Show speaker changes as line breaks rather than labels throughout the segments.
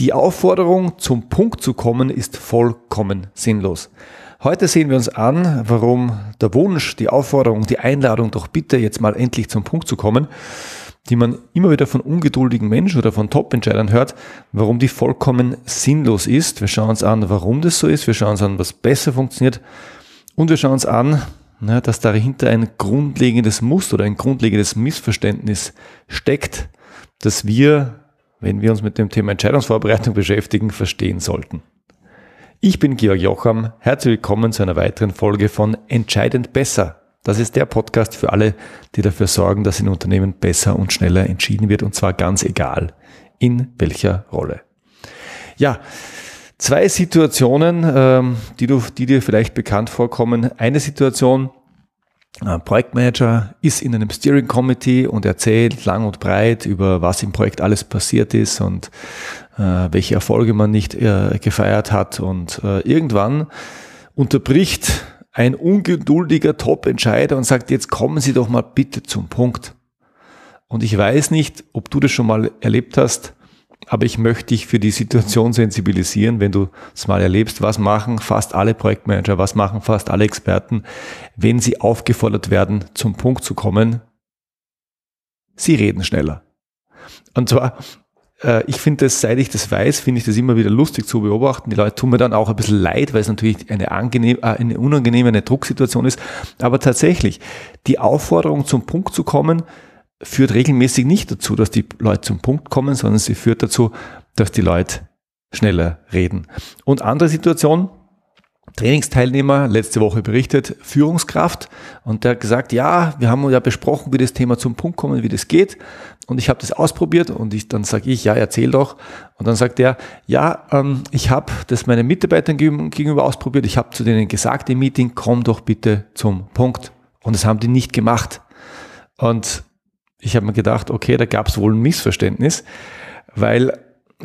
Die Aufforderung, zum Punkt zu kommen, ist vollkommen sinnlos. Heute sehen wir uns an, warum der Wunsch, die Aufforderung, die Einladung, doch bitte jetzt mal endlich zum Punkt zu kommen, die man immer wieder von ungeduldigen Menschen oder von Top-Entscheidern hört, warum die vollkommen sinnlos ist. Wir schauen uns an, warum das so ist. Wir schauen uns an, was besser funktioniert. Und wir schauen uns an, dass dahinter ein grundlegendes Muster oder ein grundlegendes Missverständnis steckt, das wir wenn wir uns mit dem Thema Entscheidungsvorbereitung beschäftigen, verstehen sollten. Ich bin Georg Jocham, herzlich willkommen zu einer weiteren Folge von Entscheidend besser. Das ist der Podcast für alle, die dafür sorgen, dass in Unternehmen besser und schneller entschieden wird und zwar ganz egal, in welcher Rolle. Ja, zwei Situationen, ähm, die, du, die dir vielleicht bekannt vorkommen. Eine Situation, Projektmanager ist in einem Steering Committee und erzählt lang und breit über was im Projekt alles passiert ist und äh, welche Erfolge man nicht äh, gefeiert hat. Und äh, irgendwann unterbricht ein ungeduldiger Top-Entscheider und sagt, jetzt kommen Sie doch mal bitte zum Punkt. Und ich weiß nicht, ob du das schon mal erlebt hast, aber ich möchte dich für die Situation sensibilisieren, wenn du es mal erlebst, was machen fast alle Projektmanager, was machen fast alle Experten, wenn sie aufgefordert werden, zum Punkt zu kommen. Sie reden schneller. Und zwar, äh, ich finde das, seit ich das weiß, finde ich das immer wieder lustig zu beobachten. Die Leute tun mir dann auch ein bisschen leid, weil es natürlich eine, angenehm, äh, eine unangenehme, eine Drucksituation ist. Aber tatsächlich, die Aufforderung, zum Punkt zu kommen, führt regelmäßig nicht dazu, dass die Leute zum Punkt kommen, sondern sie führt dazu, dass die Leute schneller reden. Und andere Situation, Trainingsteilnehmer, letzte Woche berichtet, Führungskraft und der hat gesagt, ja, wir haben ja besprochen, wie das Thema zum Punkt kommen, wie das geht. Und ich habe das ausprobiert und ich, dann sage ich, ja, erzähl doch. Und dann sagt er, ja, ähm, ich habe das meinen Mitarbeitern gegenüber ausprobiert, ich habe zu denen gesagt im Meeting, komm doch bitte zum Punkt. Und das haben die nicht gemacht. Und ich habe mir gedacht, okay, da gab es wohl ein Missverständnis, weil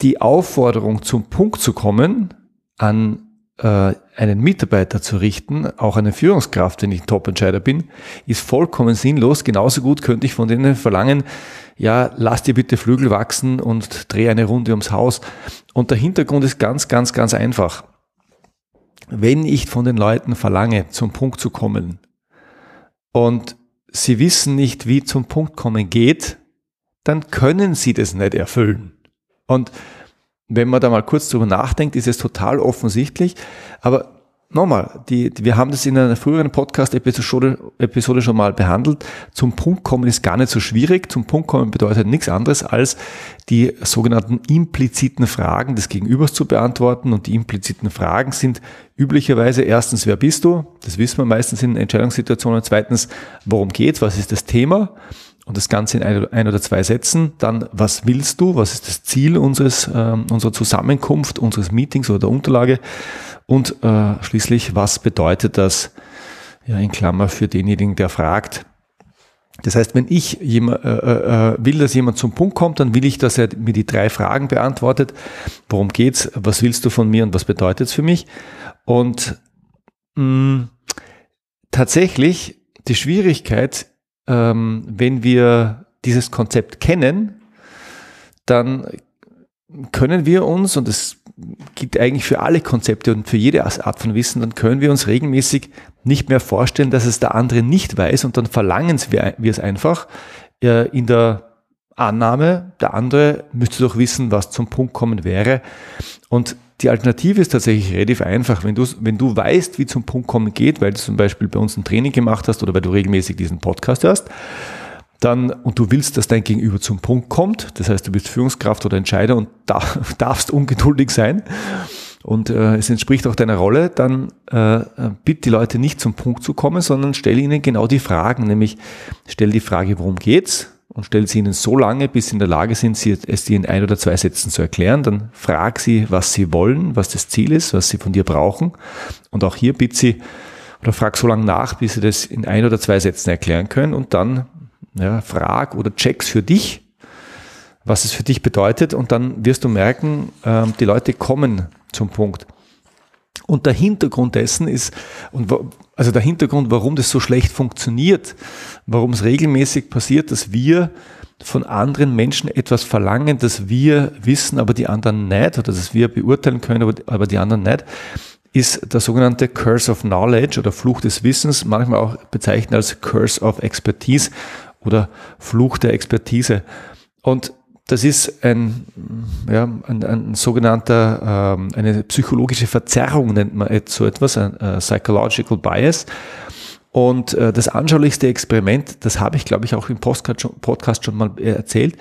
die Aufforderung zum Punkt zu kommen, an äh, einen Mitarbeiter zu richten, auch eine Führungskraft, wenn ich ein Top-Entscheider bin, ist vollkommen sinnlos. Genauso gut könnte ich von denen verlangen, ja, lass dir bitte Flügel wachsen und dreh eine Runde ums Haus. Und der Hintergrund ist ganz, ganz, ganz einfach. Wenn ich von den Leuten verlange, zum Punkt zu kommen und sie wissen nicht, wie zum Punkt kommen geht, dann können sie das nicht erfüllen. Und wenn man da mal kurz drüber nachdenkt, ist es total offensichtlich. Aber nochmal, die, wir haben das in einer früheren Podcast-Episode Episode schon mal behandelt. Zum Punkt kommen ist gar nicht so schwierig. Zum Punkt kommen bedeutet nichts anderes, als die sogenannten impliziten Fragen des Gegenübers zu beantworten. Und die impliziten Fragen sind üblicherweise erstens, wer bist du? Das wissen wir meistens in Entscheidungssituationen. Zweitens, worum geht's? Was ist das Thema? und das Ganze in ein, oder zwei Sätzen. Dann, was willst du? Was ist das Ziel unseres, äh, unserer Zusammenkunft, unseres Meetings oder der Unterlage? Und äh, schließlich, was bedeutet das ja, in Klammer für denjenigen, der fragt? Das heißt, wenn ich jemand, äh, äh, will, dass jemand zum Punkt kommt, dann will ich, dass er mir die drei Fragen beantwortet. Worum geht's? Was willst du von mir und was bedeutet es für mich? Und mh, mm, tatsächlich die Schwierigkeit, ähm, wenn wir dieses Konzept kennen, dann können wir uns, und das gilt eigentlich für alle Konzepte und für jede Art von Wissen, dann können wir uns regelmäßig nicht mehr vorstellen, dass es der andere nicht weiß und dann verlangen wir, es einfach äh, in der Annahme, der andere müsste doch wissen, was zum Punkt kommen wäre. Und die Alternative ist tatsächlich relativ einfach. Wenn du, wenn du weißt, wie zum Punkt kommen geht, weil du zum Beispiel bei uns ein Training gemacht hast oder weil du regelmäßig diesen Podcast hörst, dann, und du willst, dass dein Gegenüber zum Punkt kommt, das heißt, du bist Führungskraft oder Entscheider und darf, darfst ungeduldig sein und äh, es entspricht auch deiner Rolle, dann äh, bitte die Leute nicht zum Punkt zu kommen, sondern stell ihnen genau die Fragen, nämlich stell die Frage, worum geht's? Und stell sie ihnen so lange, bis sie in der Lage sind, sie, es dir in ein oder zwei Sätzen zu erklären. Dann frag sie, was sie wollen, was das Ziel ist, was sie von dir brauchen. Und auch hier bitte sie oder frag so lange nach, bis sie das in ein oder zwei Sätzen erklären können. Und dann ja, frag oder check's für dich, was es für dich bedeutet und dann wirst du merken, äh, die Leute kommen zum Punkt. Und der Hintergrund dessen ist, und also der Hintergrund, warum das so schlecht funktioniert, warum es regelmäßig passiert, dass wir von anderen Menschen etwas verlangen, das wir wissen, aber die anderen nicht, oder das wir beurteilen können, aber, die anderen nicht, ist der sogenannte Curse of Knowledge oder Fluch des Wissens, manchmal auch bezeichnet als Curse of Expertise oder Fluch der Expertise. Und das ist ein, ja, ein, ein sogenannter, ähm, eine psychologische Verzerrung nennt man so etwas, ein uh, Psychological Bias. Und äh, das anschaulichste Experiment, das habe ich, glaube ich, auch im Podcast schon, Podcast schon mal erzählt.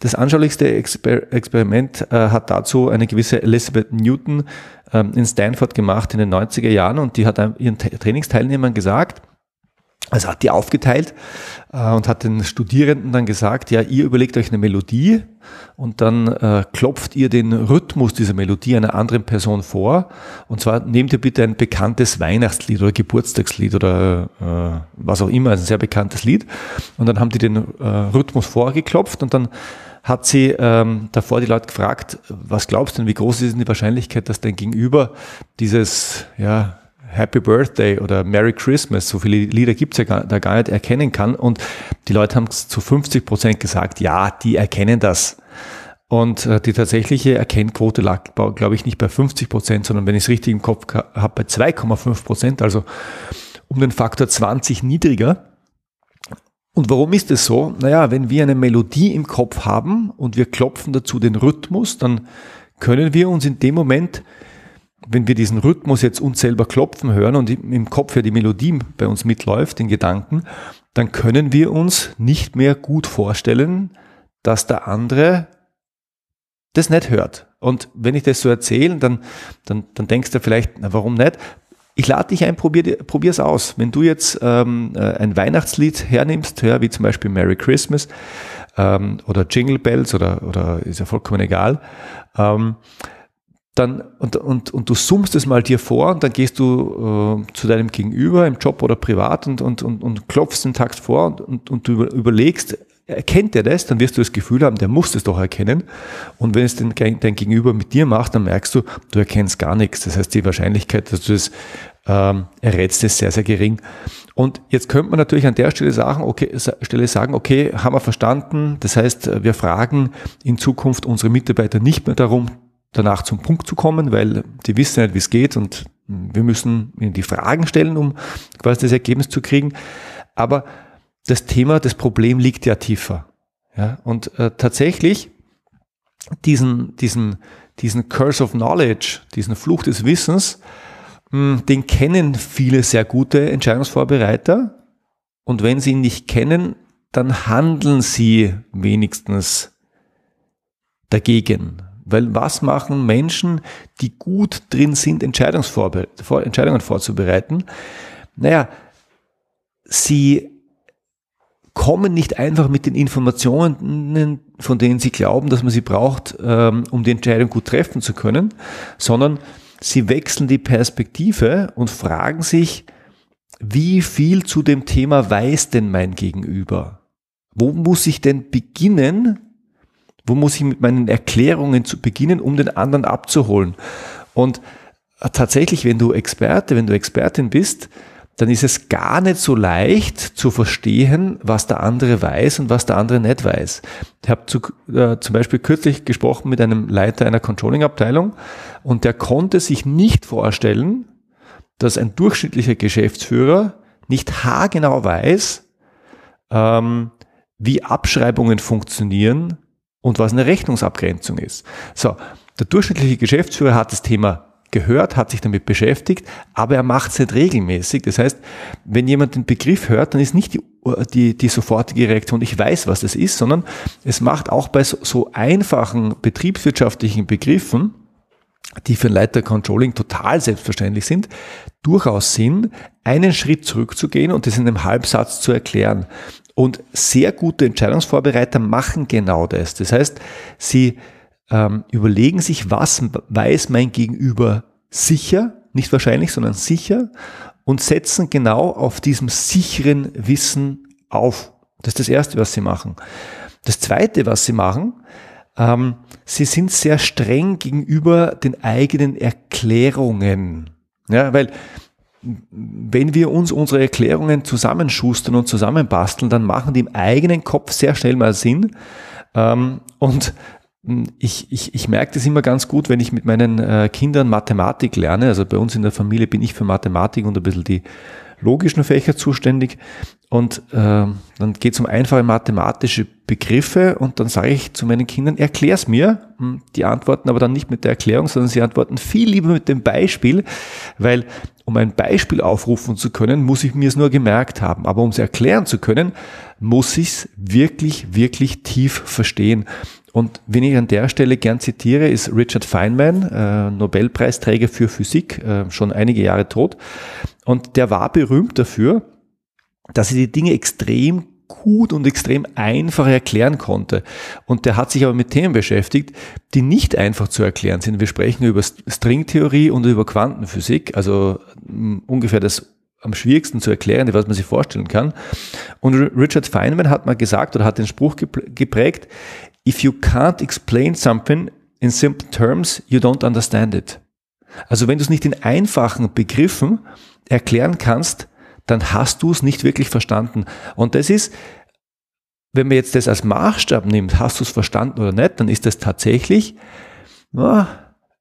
Das anschaulichste Exper Experiment äh, hat dazu eine gewisse Elizabeth Newton ähm, in Stanford gemacht in den 90er Jahren und die hat ihren Trainingsteilnehmern gesagt, also hat die aufgeteilt äh, und hat den Studierenden dann gesagt, ja, ihr überlegt euch eine Melodie und dann äh, klopft ihr den Rhythmus dieser Melodie einer anderen Person vor. Und zwar nehmt ihr bitte ein bekanntes Weihnachtslied oder Geburtstagslied oder äh, was auch immer, ein sehr bekanntes Lied. Und dann haben die den äh, Rhythmus vorgeklopft und dann hat sie ähm, davor die Leute gefragt, was glaubst du denn, wie groß ist denn die Wahrscheinlichkeit, dass dein Gegenüber dieses, ja, Happy Birthday oder Merry Christmas, so viele Lieder gibt es ja gar, da gar nicht erkennen kann. Und die Leute haben zu 50 Prozent gesagt, ja, die erkennen das. Und äh, die tatsächliche Erkennquote lag, glaube ich, nicht bei 50 Prozent, sondern wenn ich es richtig im Kopf habe, bei 2,5 Prozent, also um den Faktor 20 niedriger. Und warum ist es so? Naja, wenn wir eine Melodie im Kopf haben und wir klopfen dazu den Rhythmus, dann können wir uns in dem Moment wenn wir diesen Rhythmus jetzt uns selber klopfen hören und im Kopf ja die Melodie bei uns mitläuft, den Gedanken, dann können wir uns nicht mehr gut vorstellen, dass der andere das nicht hört. Und wenn ich das so erzähle, dann, dann, dann denkst du vielleicht, na, warum nicht? Ich lade dich ein, probier, probier's aus. Wenn du jetzt ähm, äh, ein Weihnachtslied hernimmst, ja, wie zum Beispiel Merry Christmas ähm, oder Jingle Bells oder, oder ist ja vollkommen egal, ähm, dann und, und, und du summst es mal dir vor und dann gehst du äh, zu deinem Gegenüber im Job oder privat und, und, und, und klopfst den Takt vor und, und, und du überlegst, erkennt er das, dann wirst du das Gefühl haben, der muss es doch erkennen. Und wenn es den, dein Gegenüber mit dir macht, dann merkst du, du erkennst gar nichts. Das heißt, die Wahrscheinlichkeit, dass du das ähm, errätst, ist sehr, sehr gering. Und jetzt könnte man natürlich an der Stelle sagen, okay, Stelle sagen, okay, haben wir verstanden. Das heißt, wir fragen in Zukunft unsere Mitarbeiter nicht mehr darum, danach zum Punkt zu kommen, weil die wissen nicht, wie es geht und wir müssen ihnen die Fragen stellen, um quasi das Ergebnis zu kriegen. Aber das Thema, das Problem liegt ja tiefer. Ja, und äh, tatsächlich diesen, diesen, diesen Curse of Knowledge, diesen Fluch des Wissens, mh, hm, den kennen viele sehr gute Entscheidungsvorbereiter. Und wenn sie ihn nicht kennen, dann handeln sie wenigstens dagegen. Weil was machen Menschen, die gut drin sind, Entscheidungen vorzubereiten? Naja, sie kommen nicht einfach mit den Informationen, von denen sie glauben, dass man sie braucht, ähm, um die Entscheidung gut treffen zu können, sondern sie wechseln die Perspektive und fragen sich, wie viel zu dem Thema weiß denn mein Gegenüber? Wo muss ich denn beginnen, wo muss ich mit meinen Erklärungen zu beginnen, um den anderen abzuholen? Und äh, tatsächlich, wenn du Experte, wenn du Expertin bist, dann ist es gar nicht so leicht zu verstehen, was der andere weiß und was der andere nicht weiß. Ich habe zu, äh, zum Beispiel kürzlich gesprochen mit einem Leiter einer Controlling-Abteilung und der konnte sich nicht vorstellen, dass ein durchschnittlicher Geschäftsführer nicht haargenau weiß, ähm, wie Abschreibungen funktionieren, und was eine Rechnungsabgrenzung ist. So, der durchschnittliche Geschäftsführer hat das Thema gehört, hat sich damit beschäftigt, aber er macht es nicht regelmäßig. Das heißt, wenn jemand den Begriff hört, dann ist nicht die, die, die sofortige Reaktion, ich weiß, was das ist, sondern es macht auch bei so, so einfachen betriebswirtschaftlichen Begriffen, die für einen Leiter Controlling total selbstverständlich sind, durchaus Sinn, einen Schritt zurückzugehen und das in einem Halbsatz zu erklären. Und sehr gute Entscheidungsvorbereiter machen genau das. Das heißt, sie ähm, überlegen sich, was weiß mein Gegenüber sicher, nicht wahrscheinlich, sondern sicher und setzen genau auf diesem sicheren Wissen auf. Das ist das Erste, was sie machen. Das Zweite, was sie machen, ähm, sie sind sehr streng gegenüber den eigenen Erklärungen. Ja, weil wenn wir uns unsere Erklärungen zusammenschustern und zusammenbasteln, dann machen die im eigenen Kopf sehr schnell mal Sinn. Ähm, und ich, ich, ich merke das immer ganz gut, wenn ich mit meinen äh, Kindern Mathematik lerne. Also bei uns in der Familie bin ich für Mathematik und ein bisschen die logischen Fächer zuständig. Und äh, dann geht es um einfache mathematische Begriffe und dann sage ich zu meinen Kindern, erklär's mir. Hm, die antworten aber dann nicht mit der Erklärung, sondern sie antworten viel lieber mit dem Beispiel, weil um ein Beispiel aufrufen zu können, muss ich mir es nur gemerkt haben. Aber um es erklären zu können, muss ich es wirklich, wirklich tief verstehen. Und wen ich an der Stelle gern zitiere, ist Richard Feynman, äh, Nobelpreisträger für Physik, äh, schon einige Jahre tot. Und der war berühmt dafür, dass er die Dinge extrem gut und extrem einfach erklären konnte. Und der hat sich aber mit Themen beschäftigt, die nicht einfach zu erklären sind. Wir sprechen über Stringtheorie und über Quantenphysik, also ungefähr das am schwierigsten zu erklären, was man sich vorstellen kann. Und Richard Feynman hat mal gesagt oder hat den Spruch geprägt, if you can't explain something in simple terms, you don't understand it. Also wenn du es nicht in einfachen Begriffen erklären kannst, dann hast du es nicht wirklich verstanden. Und das ist, wenn man jetzt das als Maßstab nimmt, hast du es verstanden oder nicht, dann ist das tatsächlich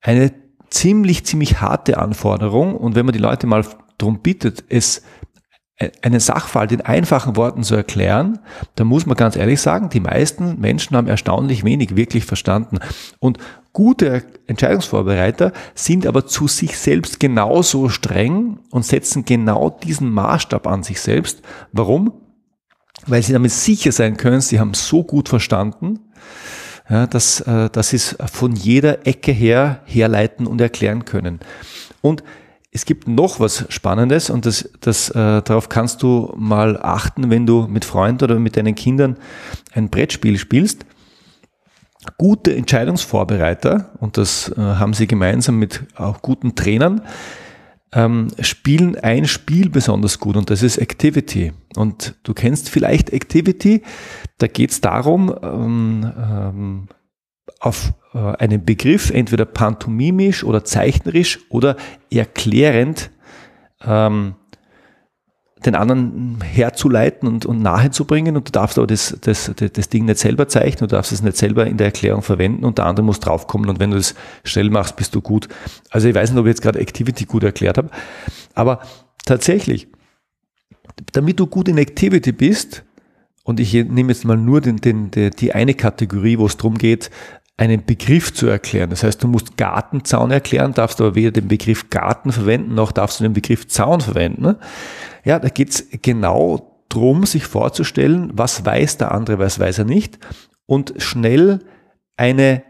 eine ziemlich, ziemlich harte Anforderung. Und wenn man die Leute mal darum bittet, es einen Sachverhalt in einfachen Worten zu erklären, da muss man ganz ehrlich sagen, die meisten Menschen haben erstaunlich wenig wirklich verstanden. Und gute Entscheidungsvorbereiter sind aber zu sich selbst genauso streng und setzen genau diesen Maßstab an sich selbst. Warum? Weil sie damit sicher sein können, sie haben so gut verstanden, ja, dass, äh, dass sie es von jeder Ecke her herleiten und erklären können. Und es gibt noch was Spannendes und das, das, äh, darauf kannst du mal achten, wenn du mit Freunden oder mit deinen Kindern ein Brettspiel spielst. Gute Entscheidungsvorbereiter, und das äh, haben sie gemeinsam mit auch guten Trainern, ähm, spielen ein Spiel besonders gut und das ist Activity. Und du kennst vielleicht Activity, da geht es darum, ähm, ähm, auf äh, einen Begriff entweder pantomimisch oder zeichnerisch oder erklärend ähm, den anderen herzuleiten und, und nahezubringen und du darfst aber das, das, das Ding nicht selber zeichnen, du darfst es nicht selber in der Erklärung verwenden und der andere muss draufkommen und wenn du das schnell machst, bist du gut. Also ich weiß nicht, ob ich jetzt gerade Activity gut erklärt habe, aber tatsächlich, damit du gut in Activity bist, und ich nehme jetzt mal nur den, den, die, eine Kategorie, wo es darum geht, einen Begriff zu erklären. Das heißt, du musst Gartenzaun erklären, darfst aber weder den Begriff Garten verwenden, noch darfst du den Begriff Zaun verwenden. Ja, da geht's genau drum, sich vorzustellen, was weiß der andere, was weiß er nicht und schnell eine,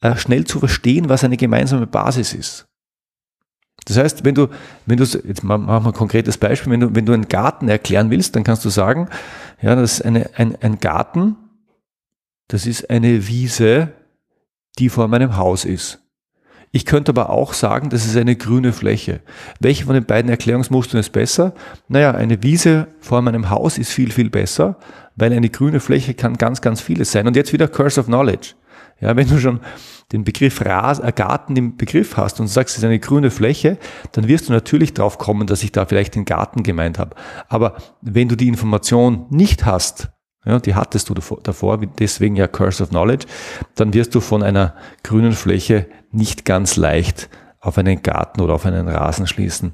äh, schnell zu verstehen, was eine gemeinsame Basis ist. Das heißt, wenn du, wenn du, jetzt machen wir ein konkretes Beispiel, wenn du, wenn du einen Garten erklären willst, dann kannst du sagen, ja, das ist eine, ein, ein Garten, das ist eine Wiese, die vor meinem Haus ist. Ich könnte aber auch sagen, das ist eine grüne Fläche. Welche von den beiden Erklärungsmustern ist besser? Naja, eine Wiese vor meinem Haus ist viel, viel besser, weil eine grüne Fläche kann ganz, ganz vieles sein. Und jetzt wieder Curse of Knowledge. Ja, wenn du schon den Begriff Ras, äh, Garten im Begriff hast und sagst, es ist eine grüne Fläche, dann wirst du natürlich drauf kommen, dass ich da vielleicht den Garten gemeint habe. Aber wenn du die Information nicht hast, ja, die hattest du davor, deswegen ja Curse of Knowledge, dann wirst du von einer grünen Fläche nicht ganz leicht auf einen Garten oder auf einen Rasen schließen.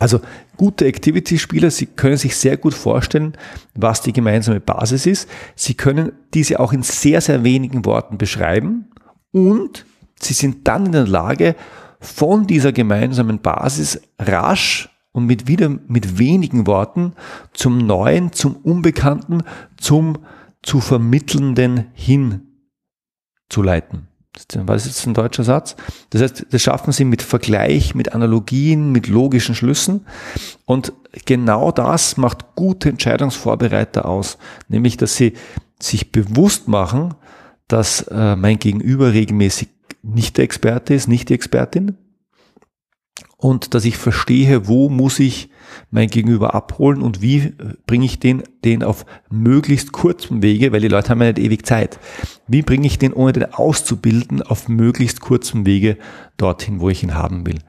Also gute Activity-Spieler, sie können sich sehr gut vorstellen, was die gemeinsame Basis ist. Sie können diese auch in sehr, sehr wenigen Worten beschreiben und sie sind dann in der Lage, von dieser gemeinsamen Basis rasch und mit wieder mit wenigen Worten zum Neuen, zum Unbekannten, zum zu Vermittelnden hinzuleiten. Was ist jetzt ein deutscher Satz? Das heißt, das schaffen sie mit Vergleich, mit Analogien, mit logischen Schlüssen. Und genau das macht gute Entscheidungsvorbereiter aus. Nämlich, dass sie sich bewusst machen, dass äh, mein Gegenüber regelmäßig nicht der Experte ist, nicht die Expertin, und dass ich verstehe, wo muss ich mein Gegenüber abholen und wie äh, bringe ich den, den auf möglichst kurzem Wege, weil die Leute haben ja nicht ewig Zeit. Wie bringe ich den, ohne den auszubilden, auf möglichst kurzem Wege dorthin, wo ich ihn haben will?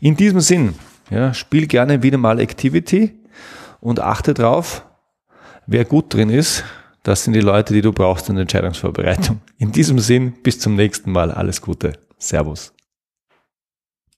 In diesem Sinn, Ja, spiel gerne wieder mal Activity und achte drauf, wer gut drin ist. Das sind die Leute, die du brauchst in der Entscheidungsvorbereitung. In diesem Sinn, bis zum nächsten Mal. Alles Gute. Servus.